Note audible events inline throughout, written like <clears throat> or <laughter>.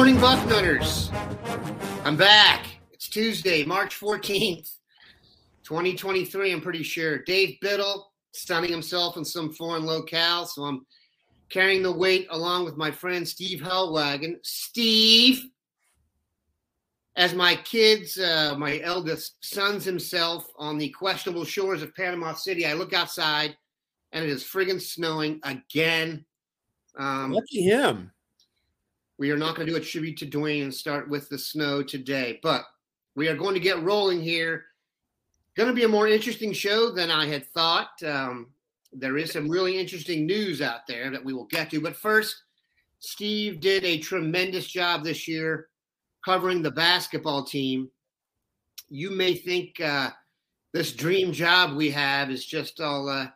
Morning, Bucknutters. I'm back. It's Tuesday, March 14th, 2023. I'm pretty sure. Dave Biddle stunning himself in some foreign locale. So I'm carrying the weight along with my friend Steve Helwagen. Steve, as my kids, uh, my eldest son's himself on the questionable shores of Panama City, I look outside and it is friggin' snowing again. Um, Lucky him. We are not going to do a tribute to Dwayne and start with the snow today, but we are going to get rolling here. Going to be a more interesting show than I had thought. Um, there is some really interesting news out there that we will get to. But first, Steve did a tremendous job this year covering the basketball team. You may think uh, this dream job we have is just all uh,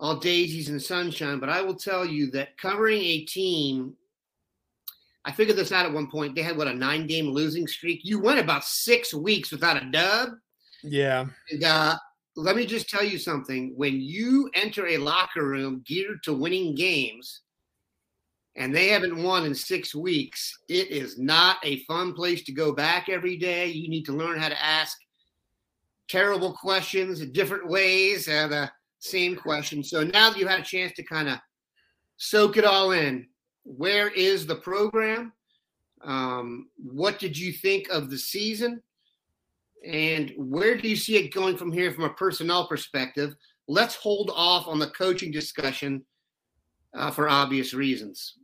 all daisies and sunshine, but I will tell you that covering a team I figured this out at one point. They had what a nine game losing streak. You went about six weeks without a dub. Yeah. And uh, let me just tell you something. When you enter a locker room geared to winning games, and they haven't won in six weeks, it is not a fun place to go back every day. You need to learn how to ask terrible questions in different ways and the same question. So now that you had a chance to kind of soak it all in, where is the program? Um, what did you think of the season? And where do you see it going from here from a personnel perspective? Let's hold off on the coaching discussion uh, for obvious reasons.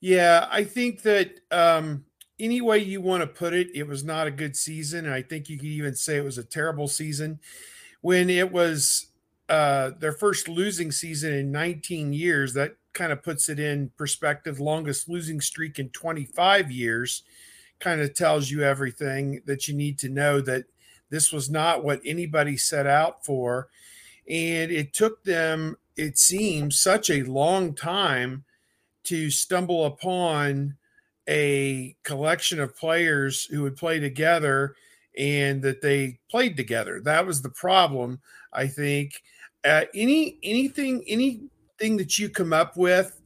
Yeah, I think that um, any way you want to put it, it was not a good season. And I think you could even say it was a terrible season. When it was uh, their first losing season in 19 years, that kind of puts it in perspective. Longest losing streak in 25 years kind of tells you everything that you need to know that this was not what anybody set out for. And it took them, it seems, such a long time to stumble upon a collection of players who would play together and that they played together. That was the problem, I think. Uh, any anything anything that you come up with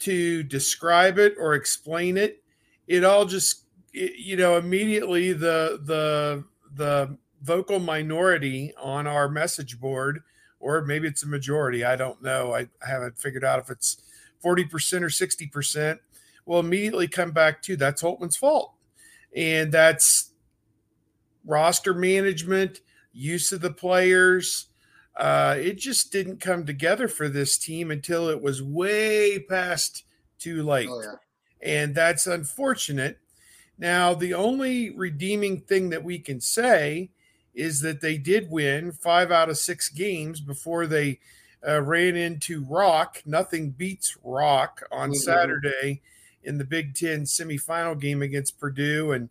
to describe it or explain it, it all just it, you know immediately the the the vocal minority on our message board, or maybe it's a majority. I don't know. I, I haven't figured out if it's 40% or 60%. Will immediately come back to that's Holtmann's fault. And that's roster management, use of the players. Uh, it just didn't come together for this team until it was way past too late. Oh, yeah. And that's unfortunate. Now, the only redeeming thing that we can say is that they did win five out of six games before they uh, ran into Rock. Nothing beats Rock on mm-hmm. Saturday in the Big Ten semifinal game against Purdue. And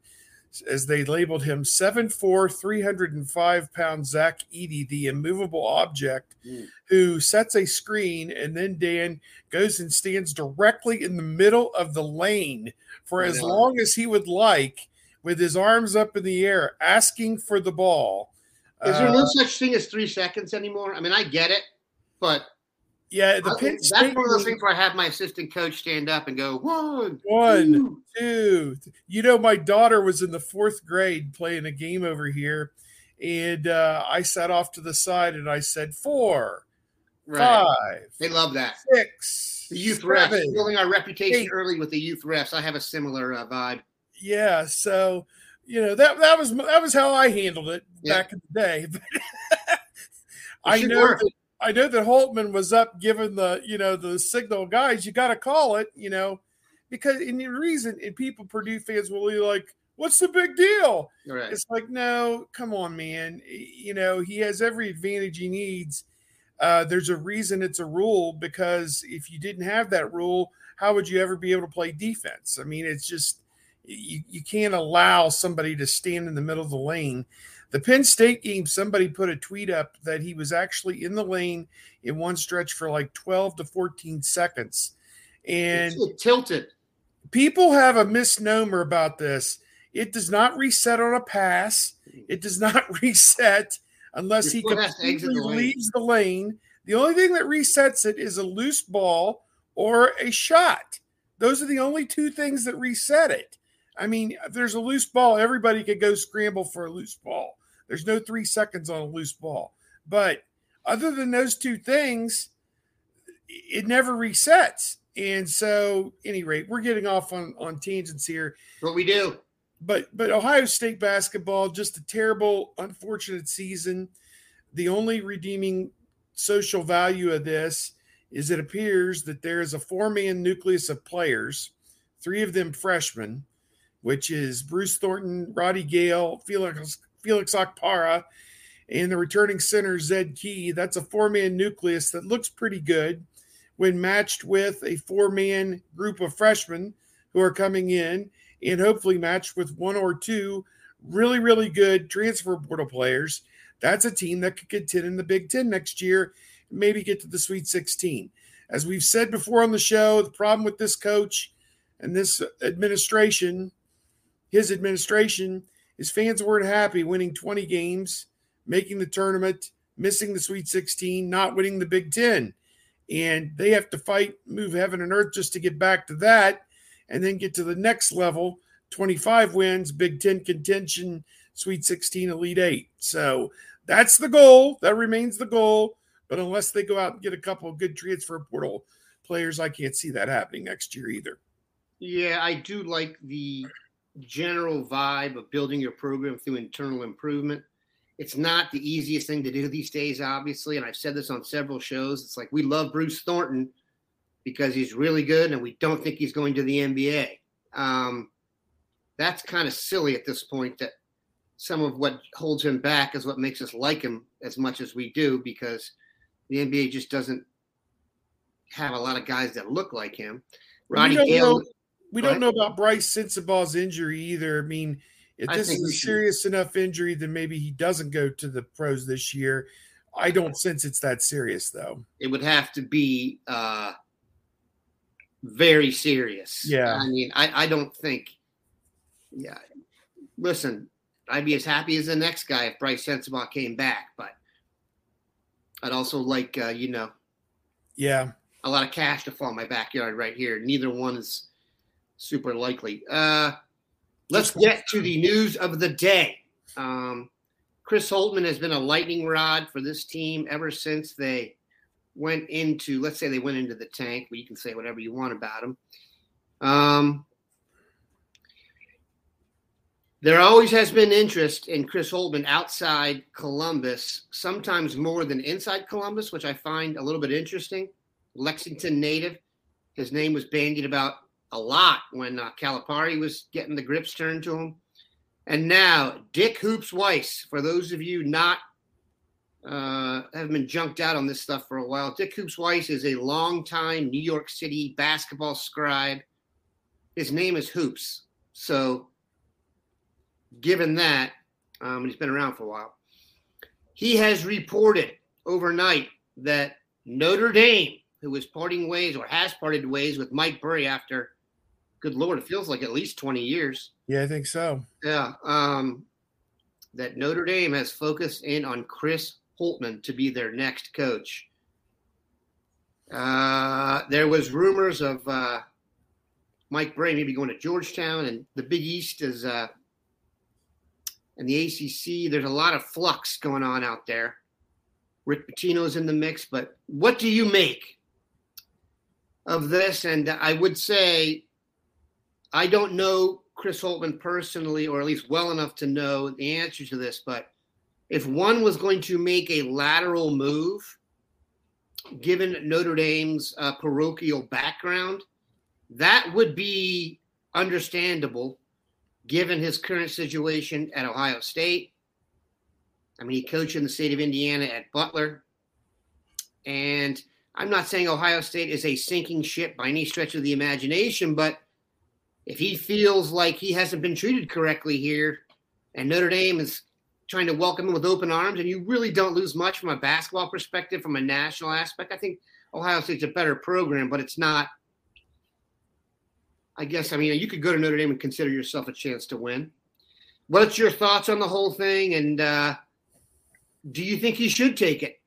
as they labeled him, 7'4, 305 pound Zach Edey, the immovable object, mm. who sets a screen and then Dan goes and stands directly in the middle of the lane for as long as he would like with his arms up in the air, asking for the ball. Is there uh, no such thing as three seconds anymore? I mean, I get it, but yeah, the Penn that's one of those things where I have my assistant coach stand up and go one, one, two. two. You know, my daughter was in the fourth grade playing a game over here, and uh, I sat off to the side and I said four, right. five. They love that six. The youth seven, refs building our reputation eight. early with the youth refs. I have a similar uh, vibe. Yeah, so you know that that was that was how I handled it back in the day. <laughs> I know. That, I know that Holtmann was up giving the, you know, the signal guys, you got to call it, you know, because in the reason, and people, Purdue fans will be like, what's the big deal? Right. It's like, no, come on, man. You know, he has every advantage he needs. Uh, there's a reason it's a rule because if you didn't have that rule, how would you ever be able to play defense? I mean, it's just, you, you can't allow somebody to stand in the middle of the lane the Penn State game, somebody put a tweet up that he was actually in the lane in one stretch for like 12 to 14 seconds. And it tilted. People have a misnomer about this. It does not reset on a pass. It does not <laughs> reset unless he completely the leaves the lane. The only thing that resets it is a loose ball or a shot. Those are the only two things that reset it. I mean, if there's a loose ball, everybody could go scramble for a loose ball. There's no three seconds on a loose ball. But other than those two things, it never resets. And so, any rate, we're getting off on, on tangents here. What we do. But but Ohio State basketball, just a terrible, unfortunate season. The only redeeming social value of this is it appears that there is a four-man nucleus of players, three of them freshmen, which is Bruce Thornton, Roddy Gayle, Felix Felix Okpara, and the returning center Zed Key. That's a four-man nucleus that looks pretty good when matched with a four-man group of freshmen who are coming in, and hopefully matched with one or two really, really good transfer portal players. That's a team that could contend in the Big Ten next year, maybe get to the Sweet 16. As we've said before on the show, the problem with this coach and this administration his administration, his fans weren't happy winning 20 games, making the tournament, missing the Sweet 16, not winning the Big Ten. And they have to fight, move heaven and earth just to get back to that and then get to the next level 25 wins, Big Ten contention, Sweet 16, Elite Eight. So that's the goal. That remains the goal. But unless they go out and get a couple of good transfer portal players, I can't see that happening next year either. Yeah, I do like the general vibe of building your program through internal improvement. It's not the easiest thing to do these days, obviously. And I've said this on several shows. It's like we love Bruce Thornton because he's really good and we don't think he's going to the NBA. Um, that's kind of silly at this point that some of what holds him back is what makes us like him as much as we do because the NBA just doesn't have a lot of guys that look like him. Roddy Gayle, we don't know about Bryce Sensabaugh's injury either. I mean, if this is a serious enough injury, then maybe he doesn't go to the pros this year. I don't sense it's that serious, though. It would have to be uh, very serious. Yeah. I mean, I, I don't think. Yeah. Listen, I'd be as happy as the next guy if Bryce Sensabaugh came back, but I'd also like, uh, you know, yeah, a lot of cash to fall in my backyard right here. Neither one is super likely. Uh, let's get to the news of the day. Um, Chris Holtmann has been a lightning rod for this team ever since they went into, let's say they went into the tank, but you can say whatever you want about him. Um, there always has been interest in Chris Holtmann outside Columbus, sometimes more than inside Columbus, which I find a little bit interesting. Lexington native. His name was bandied about a lot when uh, Calipari was getting the grips turned to him. And now, Dick Hoops Weiss. For those of you not uh, have been junked out on this stuff for a while, Dick Hoops Weiss is a longtime New York City basketball scribe. His name is Hoops. So, given that, um, he's been around for a while, he has reported overnight that Notre Dame, who is parting ways or has parted ways with Mike Brey after, good Lord, it feels like at least 20 years. Yeah, I think so. Yeah. Um, that Notre Dame has focused in on Chris Holtmann to be their next coach. Uh, there was rumors of uh, Mike Brey maybe going to Georgetown, and the Big East is uh, and the ACC. There's a lot of flux going on out there. Rick Pitino's in the mix, but what do you make of this? And I would say I don't know Chris Holtmann personally, or at least well enough to know the answer to this, but if one was going to make a lateral move, given Notre Dame's uh, parochial background, that would be understandable given his current situation at Ohio State. I mean, he coached in the state of Indiana at Butler. And I'm not saying Ohio State is a sinking ship by any stretch of the imagination, but if he feels like he hasn't been treated correctly here and Notre Dame is trying to welcome him with open arms, and you really don't lose much from a basketball perspective, from a national aspect, I think Ohio State's a better program, but it's not. I guess, I mean, you could go to Notre Dame and consider yourself a chance to win. What's your thoughts on the whole thing? And uh, do you think he should take it?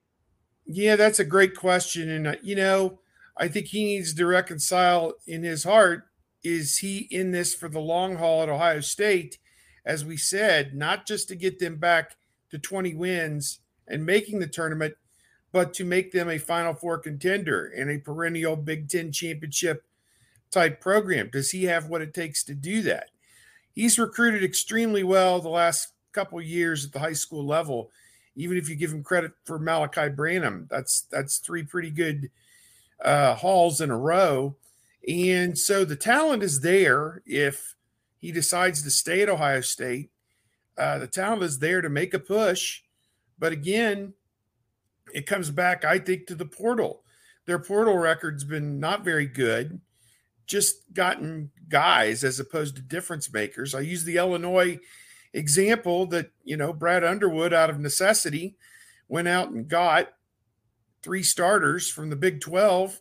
Yeah, that's a great question. And, uh, you know, I think he needs to reconcile in his heart is he in this for the long haul at Ohio State? As we said, not just to get them back to 20 wins and making the tournament, but to make them a Final Four contender and a perennial Big Ten championship type program. Does he have what it takes to do that? He's recruited extremely well the last couple years at the high school level. Even if you give him credit for Malachi Branham, that's that's three pretty good uh, hauls in a row. And so the talent is there if he decides to stay at Ohio State. Uh, the talent is there to make a push. But again, it comes back, I think, to the portal. Their portal record's been not very good, just gotten guys as opposed to difference makers. I use the Illinois example that, you know, Brad Underwood, out of necessity, went out and got three starters from the Big 12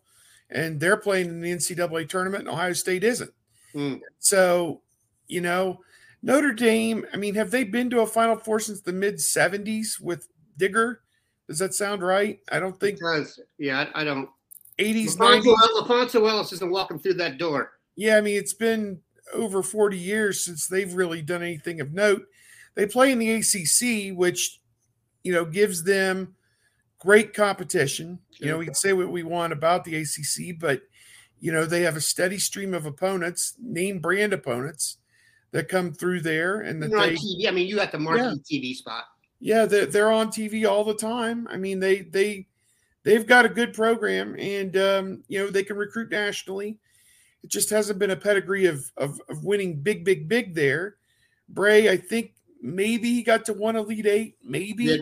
and they're playing in the NCAA tournament, and Ohio State isn't. Mm. So, you know, Notre Dame, I mean, have they been to a Final Four since the mid 70s with Digger? Does that sound right? I don't think. It does. Yeah, I, I don't. 80s, LaPhonso, 90s. LaPhonso Ellis isn't walking through that door. Yeah, I mean, it's been over 40 years since they've really done anything of note. They play in the ACC, which, you know, gives them great competition. You know, we can say what we want about the ACC, but you know they have a steady stream of opponents, name brand opponents that come through there, and that they. TV. I mean, you got the marquee yeah. TV spot. Yeah, they're, they're on TV all the time. I mean, they they they've got a good program, and um, you know they can recruit nationally. It just hasn't been a pedigree of of, of winning big, big, big there. Brey, I think maybe he got to one Elite Eight, maybe. Yeah.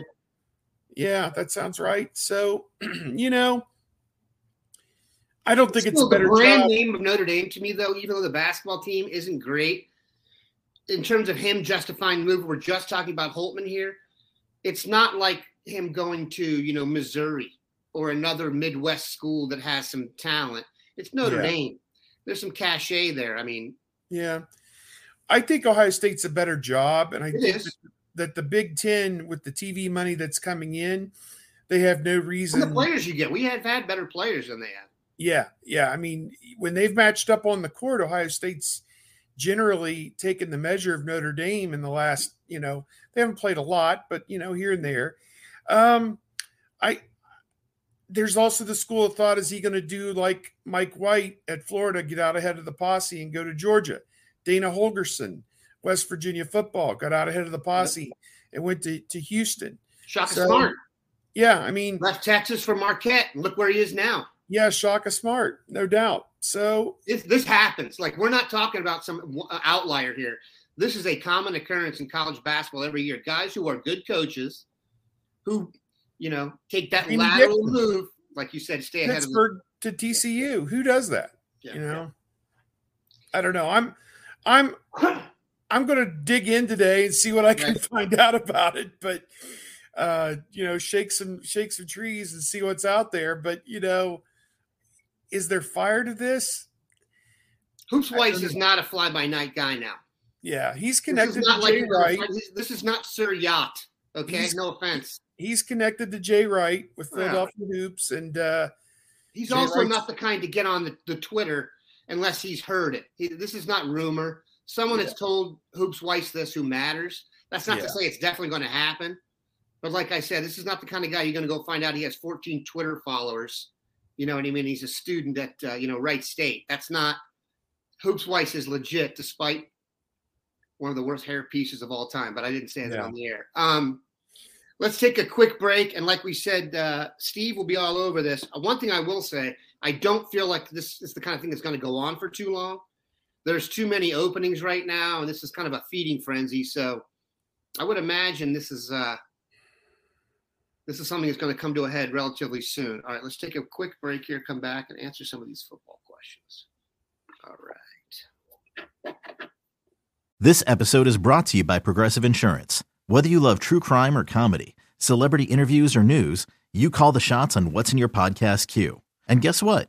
Yeah, that sounds right. So, <clears throat> you know, I don't think it's, it's a better the brand job. name of Notre Dame to me, though, even though the basketball team isn't great in terms of him justifying the move. We're just talking about Holtmann here. It's not like him going to, you know, Missouri or another Midwest school that has some talent. It's Notre yeah. Dame. There's some cachet there. I mean, yeah. I think Ohio State's a better job, and I think that the Big Ten, with the TV money that's coming in, they have no reason. And the players you get, we have had better players than they have. Yeah, yeah. I mean, when they've matched up on the court, Ohio State's generally taken the measure of Notre Dame in the last, you know, they haven't played a lot, but you know, here and there. Um, I there's also the school of thought: is he going to do like Mike White at Florida, get out ahead of the posse and go to Georgia? Dana Holgorsen, West Virginia football, got out ahead of the posse and went to, to Houston. Shaka so, Smart. Yeah, I mean, left Texas for Marquette. Look where he is now. Yeah, Shaka Smart, no doubt. So this, this happens. Like we're not talking about some uh, outlier here. This is a common occurrence in college basketball every year. Guys who are good coaches, who you know take that lateral move, like you said, stay ahead Pittsburgh of to TCU. Who does that? Yeah, you know, yeah. I don't know. I'm, I'm, <clears throat> I'm going to dig in today and see what I can find out about it. But uh, you know, shake some shake some trees and see what's out there. But you know is there fire to this? Hoops Weiss is not a fly by night guy now. Yeah, he's connected to Jay Wright. This is not Sir Yacht. Okay, he's, no offense. He's connected to Jay Wright with Philadelphia yeah. Hoops, and uh, he's Jay also Wright's, not the kind to get on the, the Twitter unless he's heard it. He, this is not rumor. Someone yeah. has told Hoops Weiss this who matters. That's not yeah. to say it's definitely going to happen. But like I said, this is not the kind of guy you're going to go find out he has 14 Twitter followers you know what I mean? He's a student at uh, you know Wright State. That's not Hoops Weiss is legit, despite one of the worst hair pieces of all time. But I didn't say that yeah. on the air. Um, let's take a quick break, and like we said, uh, Steve will be all over this. Uh, one thing I will say, I don't feel like this is the kind of thing that's going to go on for too long. There's too many openings right now, and this is kind of a feeding frenzy. So I would imagine this is uh, this is something that's going to come to a head relatively soon. All right, let's take a quick break here, come back and answer some of these football questions. All right. This episode is brought to you by Progressive Insurance. Whether you love true crime or comedy, celebrity interviews or news, you call the shots on what's in your podcast queue. And guess what?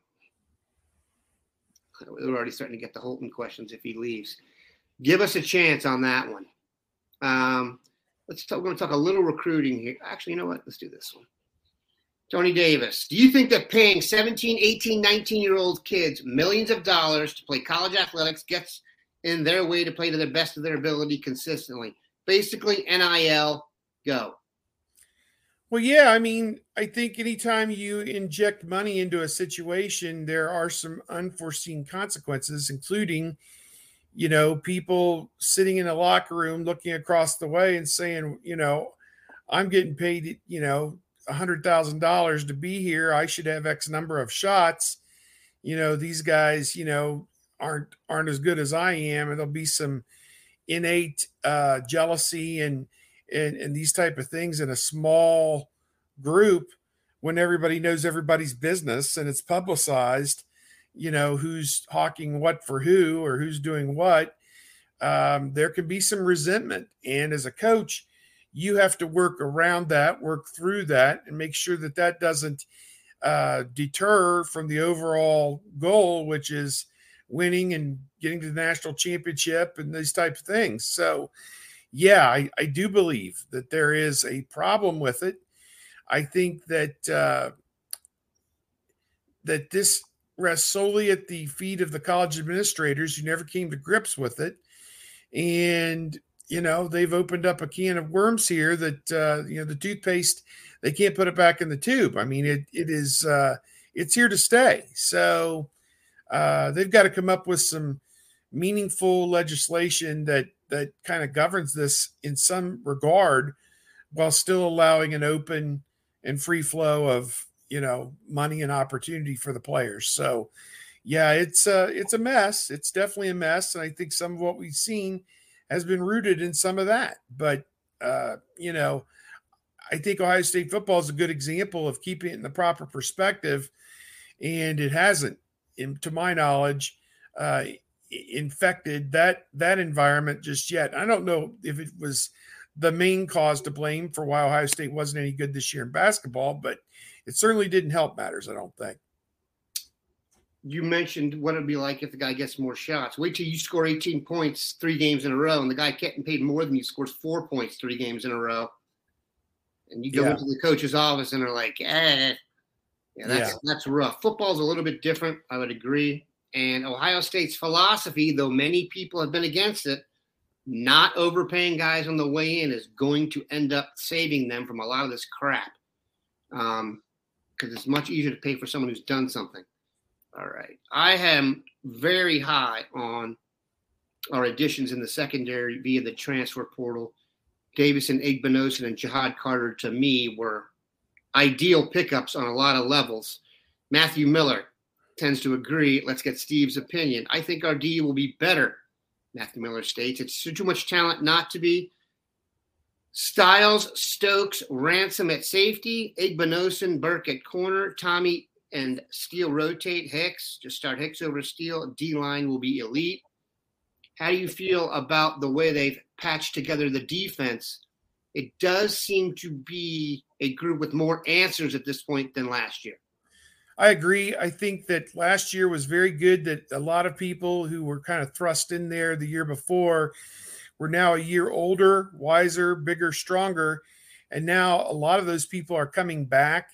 We're already starting to get the Holtmann questions if he leaves give us a chance on that one. Um, let's talk, we're going to talk a little recruiting here. Actually, you know what? Let's do this one. Tony Davis, do you think that paying 17, 18, 19 year old kids millions of dollars to play college athletics gets in their way to play to the best of their ability consistently? Basically, NIL, go. Well, yeah, I mean, I think anytime you inject money into a situation, there are some unforeseen consequences, including you know, people sitting in a locker room looking across the way and saying, you know, I'm getting paid, you know, a hundred thousand dollars to be here. I should have X number of shots. You know, these guys, you know, aren't aren't as good as I am, and there'll be some innate uh, jealousy and, and and these type of things in a small group when everybody knows everybody's business and it's publicized you know, who's hawking what for who or who's doing what, um, there can be some resentment. And as a coach, you have to work around that, work through that, and make sure that that doesn't uh, deter from the overall goal, which is winning and getting to the national championship and these type of things. So, yeah, I, I do believe that there is a problem with it. I think that uh, that this rests solely at the feet of the college administrators who never came to grips with it. And, you know, they've opened up a can of worms here that, uh, you know, the toothpaste, they can't put it back in the tube. I mean, it, it is, uh, it's here to stay. So uh, they've got to come up with some meaningful legislation that, that kind of governs this in some regard, while still allowing an open and free flow of you know money and opportunity for the players. So, yeah, it's a it's a mess. It's definitely a mess, and I think some of what we've seen has been rooted in some of that. But uh, you know, I think Ohio State football is a good example of keeping it in the proper perspective, and it hasn't, in, to my knowledge, uh, infected that that environment just yet. I don't know if it was the main cause to blame for why Ohio State wasn't any good this year in basketball, but it certainly didn't help matters. I don't think you mentioned what it'd be like if the guy gets more shots. Wait till you score 18 points three games in a row, and the guy getting paid more than you scores four points three games in a row. And you go yeah. into the coach's office and they're like, eh. Yeah, that's yeah. that's rough. Football's a little bit different, I would agree. And Ohio State's philosophy, though many people have been against it, not overpaying guys on the way in is going to end up saving them from a lot of this crap. Um, because it's much easier to pay for someone who's done something. All right. I am very high on our additions in the secondary via the transfer portal. Davison, Igbinosun, and Ja'Had Carter to me were ideal pickups on a lot of levels. Matthew Miller tends to agree. Let's get Steve's opinion. I think our D will be better, Matthew Miller states. It's too much talent not to be. Styles, Stokes, Ransom at safety, Igbinosun, Burke at corner, Tommy and Steele rotate Hicks. Just start Hicks over Steele. D line will be elite. How do you feel about the way they've patched together the defense? It does seem to be a group with more answers at this point than last year. I agree. I think that last year was very good. That a lot of people who were kind of thrust in there the year before were now a year older, wiser, bigger, stronger. And now a lot of those people are coming back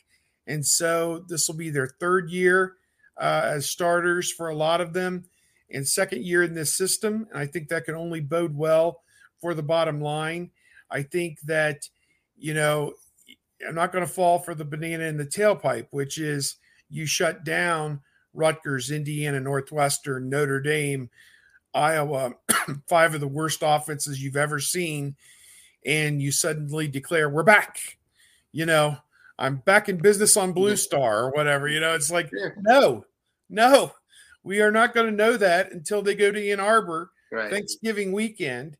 and so this will be their third year uh, as starters for a lot of them and second year in this system. And I think that can only bode well for the bottom line. I think that, you know, I'm not going to fall for the banana in the tailpipe, which is you shut down Rutgers, Indiana, Northwestern, Notre Dame, Iowa, <clears throat> five of the worst offenses you've ever seen, and you suddenly declare, we're back. You know, I'm back in business on Blue Star or whatever. You know, it's like, no, no, we are not going to know that until they go to Ann Arbor right. Thanksgiving weekend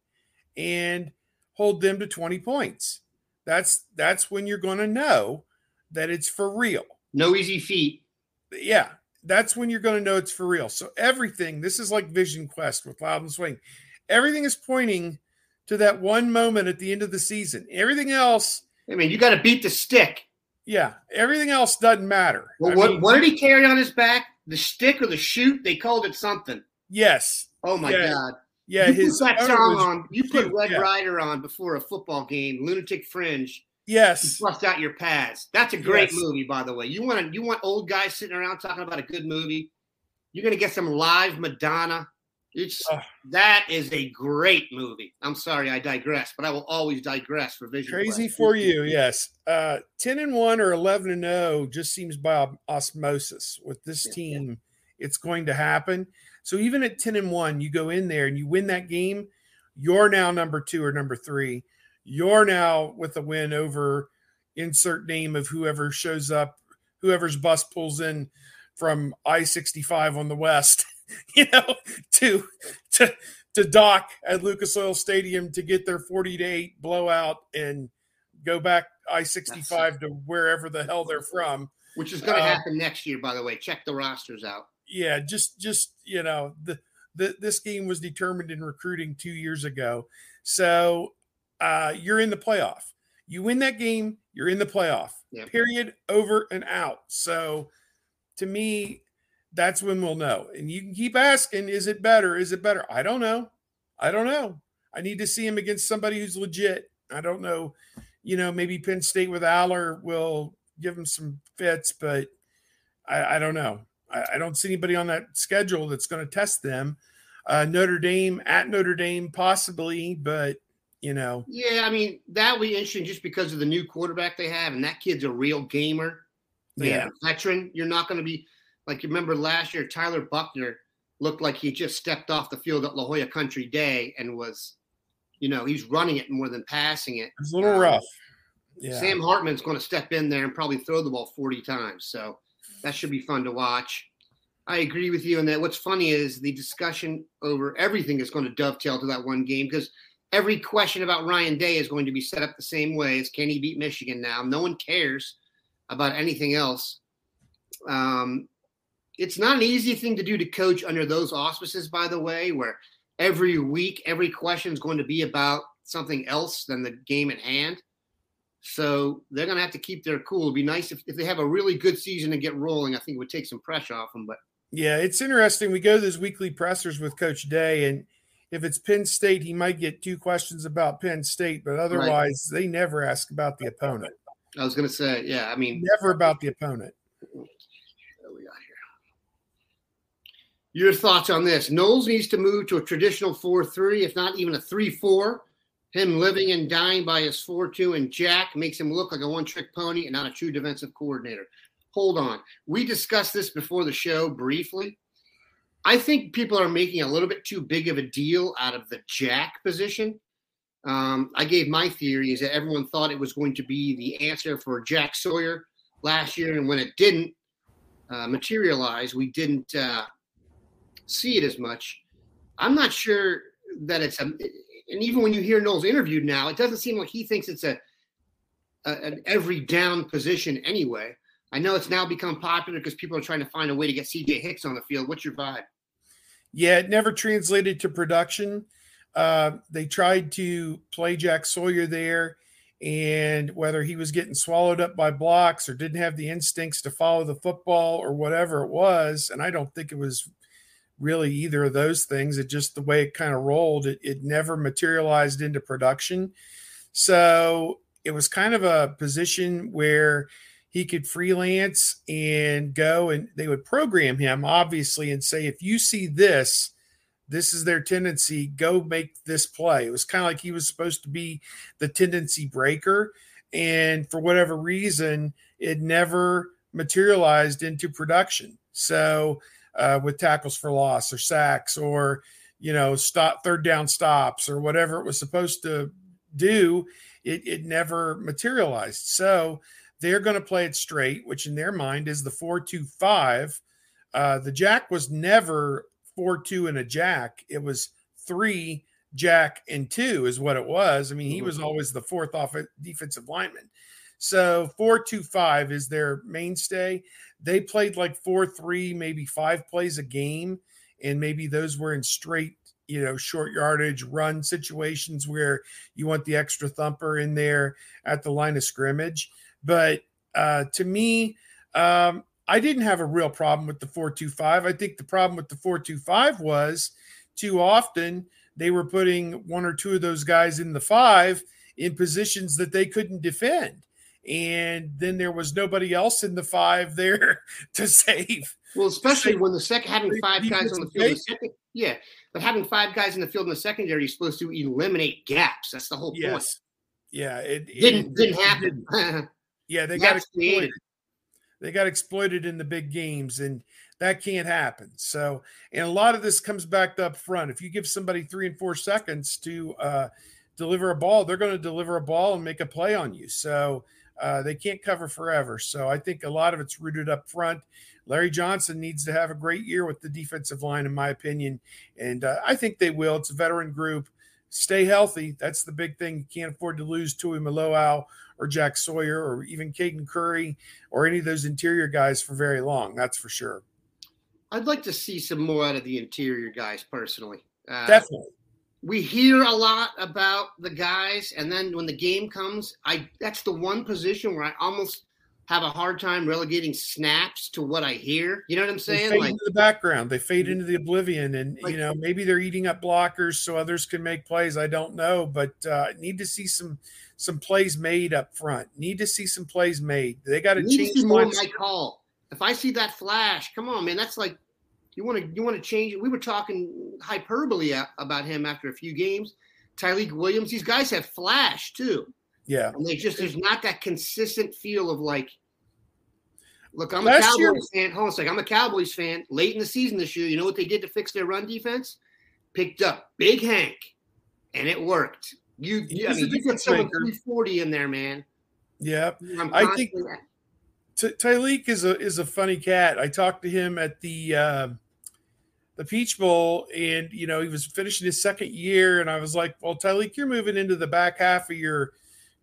and hold them to 20 points. That's that's when you're going to know that it's for real. No easy feat. Yeah, that's when you're going to know it's for real. So everything, this is like Vision Quest with Louden Swain. Everything is pointing to that one moment at the end of the season. Everything else. I mean, you got to beat the stick. Yeah, everything else doesn't matter. Well, what, mean, what did he carry on his back? The stick or the shoot? They called it something. Yes. Oh my yeah. god. Yeah, you his put that song on. You put Red yeah. Rider on before a football game, Lunatic Fringe. Yes. Bust out your pads. That's a great yes. movie, by the way. You want to, you want old guys sitting around talking about a good movie. You're gonna get some live Madonna. It's uh, that is a great movie. I'm sorry, I digress, but I will always digress for Vision. Crazy Quest. for you, yes. Uh, Ten and one or eleven and zero just seems by osmosis with this team. It's going to happen. So even at ten and one, you go in there and you win that game. You're now number two or number three. You're now with a win over insert name of whoever shows up, whoever's bus pulls in from I 65 on the west. <laughs> you know, to to to dock at Lucas Oil Stadium to get their 40 to 8 blowout and go back I 65 to wherever the hell they're from. Which is going to uh, happen next year, by the way. Check the rosters out. Yeah, just just you know the, the this game was determined in recruiting two years ago, so uh, you're in the playoff. You win that game, you're in the playoff. Yep. Period. Over and out. So, to me, that's when we'll know. And you can keep asking, is it better? Is it better? I don't know. I don't know. I need to see him against somebody who's legit. I don't know. You know, maybe Penn State with Allar will give him some fits, but I, I don't know. I, I, don't see anybody on that schedule that's going to test them. Uh, Notre Dame at Notre Dame, possibly, but you know. Yeah, I mean that will be interesting just because of the new quarterback they have, and that kid's a real gamer. Yeah, veteran. You're not going to be like you remember last year, Tyler Buckner looked like he just stepped off the field at La Jolla Country Day and was you know, he's running it more than passing it. It's a little Um, rough. Yeah. Sam Hartman's going to step in there and probably throw the ball 40 times. So that should be fun to watch. I agree with you. And that what's funny is the discussion over everything is going to dovetail to that one game because every question about Ryan Day is going to be set up the same way as can he beat Michigan now? No one cares about anything else. Um, it's not an easy thing to do to coach under those auspices, by the way, where every week, every question is going to be about something else than the game at hand. So they're going to have to keep their cool. It'd be nice if, if they have a really good season and get rolling. I think it would take some pressure off them. But Yeah, it's interesting. We go to those weekly pressers with Coach Day, and if it's Penn State, he might get two questions about Penn State, but otherwise, they never ask about the opponent. I was going to say, yeah, I mean, Never about the opponent. what we got here. Your thoughts on this? Knowles needs to move to a traditional 4 3, if not even a 3 4. Him living and dying by his 4 2 and Jack makes him look like a one trick pony and not a true defensive coordinator. Hold on. We discussed this before the show briefly. I think people are making a little bit too big of a deal out of the Jack position. Um, I gave my theory is that everyone thought it was going to be the answer for Jack Sawyer last year, and when it didn't uh, materialize, we didn't uh, see it as much. I'm not sure that it's a, and even when you hear Knowles interviewed now, it doesn't seem like he thinks it's a, a an every down position anyway. I know it's now become popular because people are trying to find a way to get CJ Hicks on the field. What's your vibe? Yeah, it never translated to production. Uh, they tried to play Jack Sawyer there, and whether he was getting swallowed up by blocks or didn't have the instincts to follow the football or whatever it was, and I don't think it was really either of those things. It just the way it kind of rolled, it, it never materialized into production. So it was kind of a position where he could freelance and go and they would program him obviously and say if you see this this is their tendency go make this play. It was kind of like he was supposed to be the tendency breaker and for whatever reason it never materialized into production. So uh, with tackles for loss or sacks or you know stop third down stops or whatever it was supposed to do it, it never materialized. So they're going to play it straight, which in their mind is the 4 2 5. Uh, the jack was never 4 2 and a jack. It was three jack and two, is what it was. I mean, he was always the fourth off defensive lineman. So 425 is their mainstay. They played like 4 3, maybe five plays a game. And maybe those were in straight, you know, short yardage run situations where you want the extra thumper in there at the line of scrimmage. But uh, to me, um, I didn't have a real problem with the 425. I think the problem with the 425 was too often they were putting one or two of those guys in the five in positions that they couldn't defend. And then there was nobody else in the five there <laughs> to save. Well, especially when the second having five guys on the field. the second, yeah, but having five guys in the field in the secondary, you're supposed to eliminate gaps. That's the whole point. Yeah. It, it- Didn't didn't it happen. <laughs> Yeah, they got exploited. They got exploited in the big games, and that can't happen. So, and a lot of this comes back up front. If you give somebody three and four seconds to uh, deliver a ball, they're going to deliver a ball and make a play on you. So uh, they can't cover forever. So I think a lot of it's rooted up front. Larry Johnson needs to have a great year with the defensive line, in my opinion, and uh, I think they will. It's a veteran group. Stay healthy. That's the big thing. You can't afford to lose Tuimoloau or Jack Sawyer or even Caden Curry or any of those interior guys for very long. That's for sure. I'd like to see some more out of the interior guys personally. Uh, Definitely. we hear a lot about the guys, and then when the game comes, I that's the one position where I almost have a hard time relegating snaps to what I hear. You know what I'm They saying? fade Like, into the background. They fade into the oblivion, and Like- you know maybe they're eating up blockers so others can make plays. I don't know, but uh, need to see some some plays made up front. Need to see some plays made. They got to change. more. Mike Hall. If I see that flash, come on, man, that's like you want to you want to change it. We were talking hyperbole about him after a few games. Tyleik Williams, these guys have flash too. Yeah, And they just there's not that consistent feel of like, look, I'm a Cowboys year- fan. Hold on a second. I'm a Cowboys fan. Late in the season this year, you know what they did to fix their run defense? Picked up Big Hank and it worked. You, you I mean, you put someone 340 in there, man. Yeah. I'm think- T- Tyleik is a is a funny cat. I talked to him at the uh, the Peach Bowl, and you know he was finishing his second year, and I was like, "Well, Tyleik, you're moving into the back half of your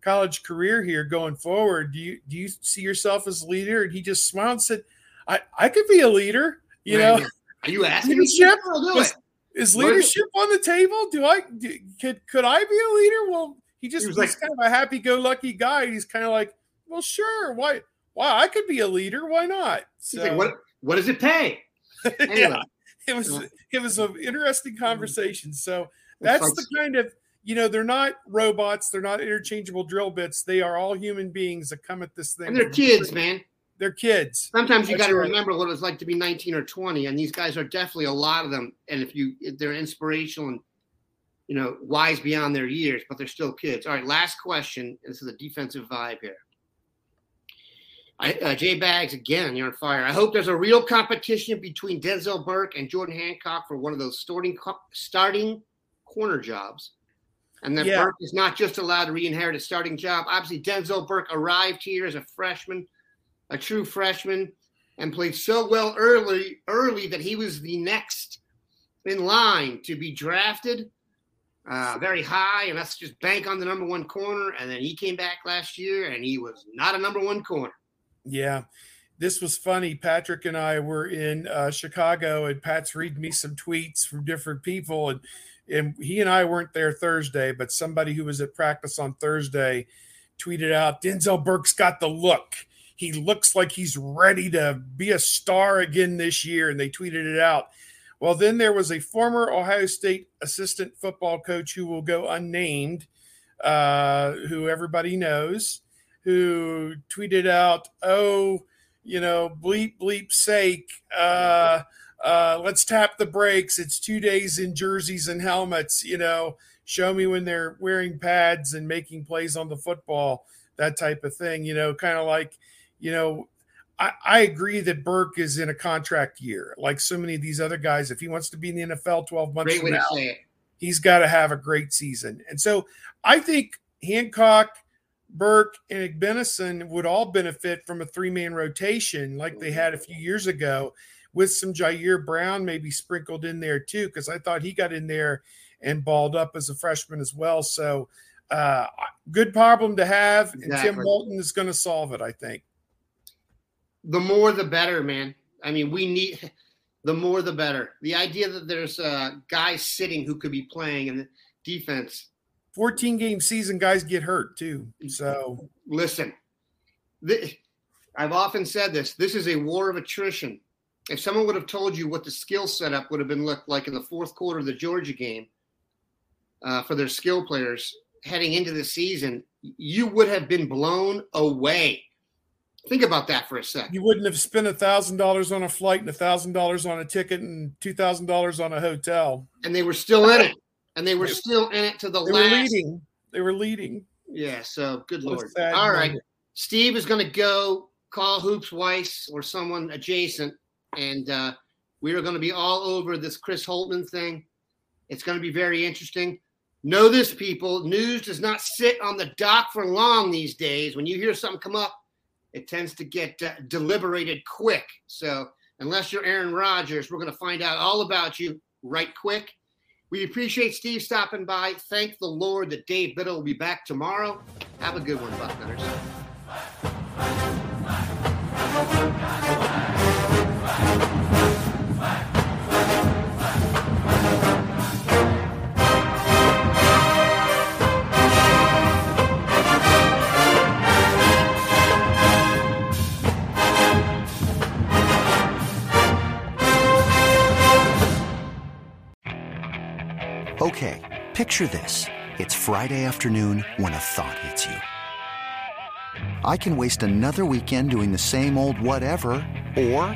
college career here going forward. Do you do you see yourself as a leader?" And he just smiled and said, "I I could be a leader. You know, Man, are you asking? Leadership I'll do was- it. is What is it? leadership on the table? Do I do, could could I be a leader? Well, he just He was was like- kind of a happy-go-lucky guy. He's kind of like, well, sure, why why I could be a leader? Why not? He's like, what what does it pay? <laughs> Anyway. yeah, it was it was an interesting mm-hmm. conversation. So that's the kind of you know they're not robots, they're not interchangeable drill bits. They are all human beings that come at this thing. and they're kids, man. They're kids. Sometimes you got to right. remember what it's like to be 19 or 20, and these guys are definitely a lot of them. And if you, if they're inspirational and you know wise beyond their years, but they're still kids. All right, last question. This is a defensive vibe here. I, uh, Jay Bags again, you're on fire. I hope there's a real competition between Denzel Burke and Jordan Hancock for one of those starting starting corner jobs, and that Yeah. Burke is not just allowed to re-inherit a starting job. Obviously, Denzel Burke arrived here as a freshman, a true freshman, and played so well early, early that he was the next in line to be drafted uh, very high, and let's just bank on the number one corner. And then he came back last year, and he was not a number one corner. Yeah. This was funny. Patrick and I were in uh, Chicago, and Pat's reading me some tweets from different people, and and he and I weren't there Thursday, but somebody who was at practice on Thursday tweeted out, "Denzel Burke's got the look. He looks like he's ready to be a star again this year." And they tweeted it out. Well, then there was a former Ohio State assistant football coach who will go unnamed, uh, who everybody knows, who tweeted out, "Oh." you know, bleep bleep sake, uh, uh, let's tap the brakes. It's two days in jerseys and helmets. You know, show me when they're wearing pads and making plays on the football, that type of thing. You know, kind of like, you know, I, I agree that Burke is in a contract year, like so many of these other guys. If he wants to be in the NFL twelve months Great now, to say it. he's got to have a great season. And so I think Hancock, Burke, and Benison would all benefit from a three man rotation like they had a few years ago with some Jyaire Brown maybe sprinkled in there too, because I thought he got in there and balled up as a freshman as well. So, uh, good problem to have. And Tim Exactly. Walton is going to solve it, I think. the more the better, man. I mean, we need the more the better. The idea that there's uh, guys sitting who could be playing in the defense. 14 game season, guys get hurt too. So, Listen, th- I've often said this. This is a war of attrition. If someone would have told you what the skill setup would have been looked like in the fourth quarter of the Georgia game uh, for their skill players heading into the season, you would have been blown away. Think about that for a second. you wouldn't have spent a thousand dollars on a flight and a thousand dollars on a ticket and two thousand dollars on a hotel. And they were still in it. And they were still in it to the They were leading. They were leading. Yeah, so good lord. All right. moment. Steve is going to go call Hoops Weiss or someone adjacent, and uh, we are going to be all over this Chris Holtmann thing. It's going to be very interesting. Know this, people. News does not sit on the dock for long these days. When you hear something come up, it tends to get uh, deliberated quick. So, unless you're Aaron Rodgers, we're going to find out all about you right quick. We appreciate Steve stopping by. Thank the Lord that Dave Biddle will be back tomorrow. Have a good one, Bucknutters. Okay, picture this. It's Friday afternoon when a thought hits you. I can waste another weekend doing the same old whatever, or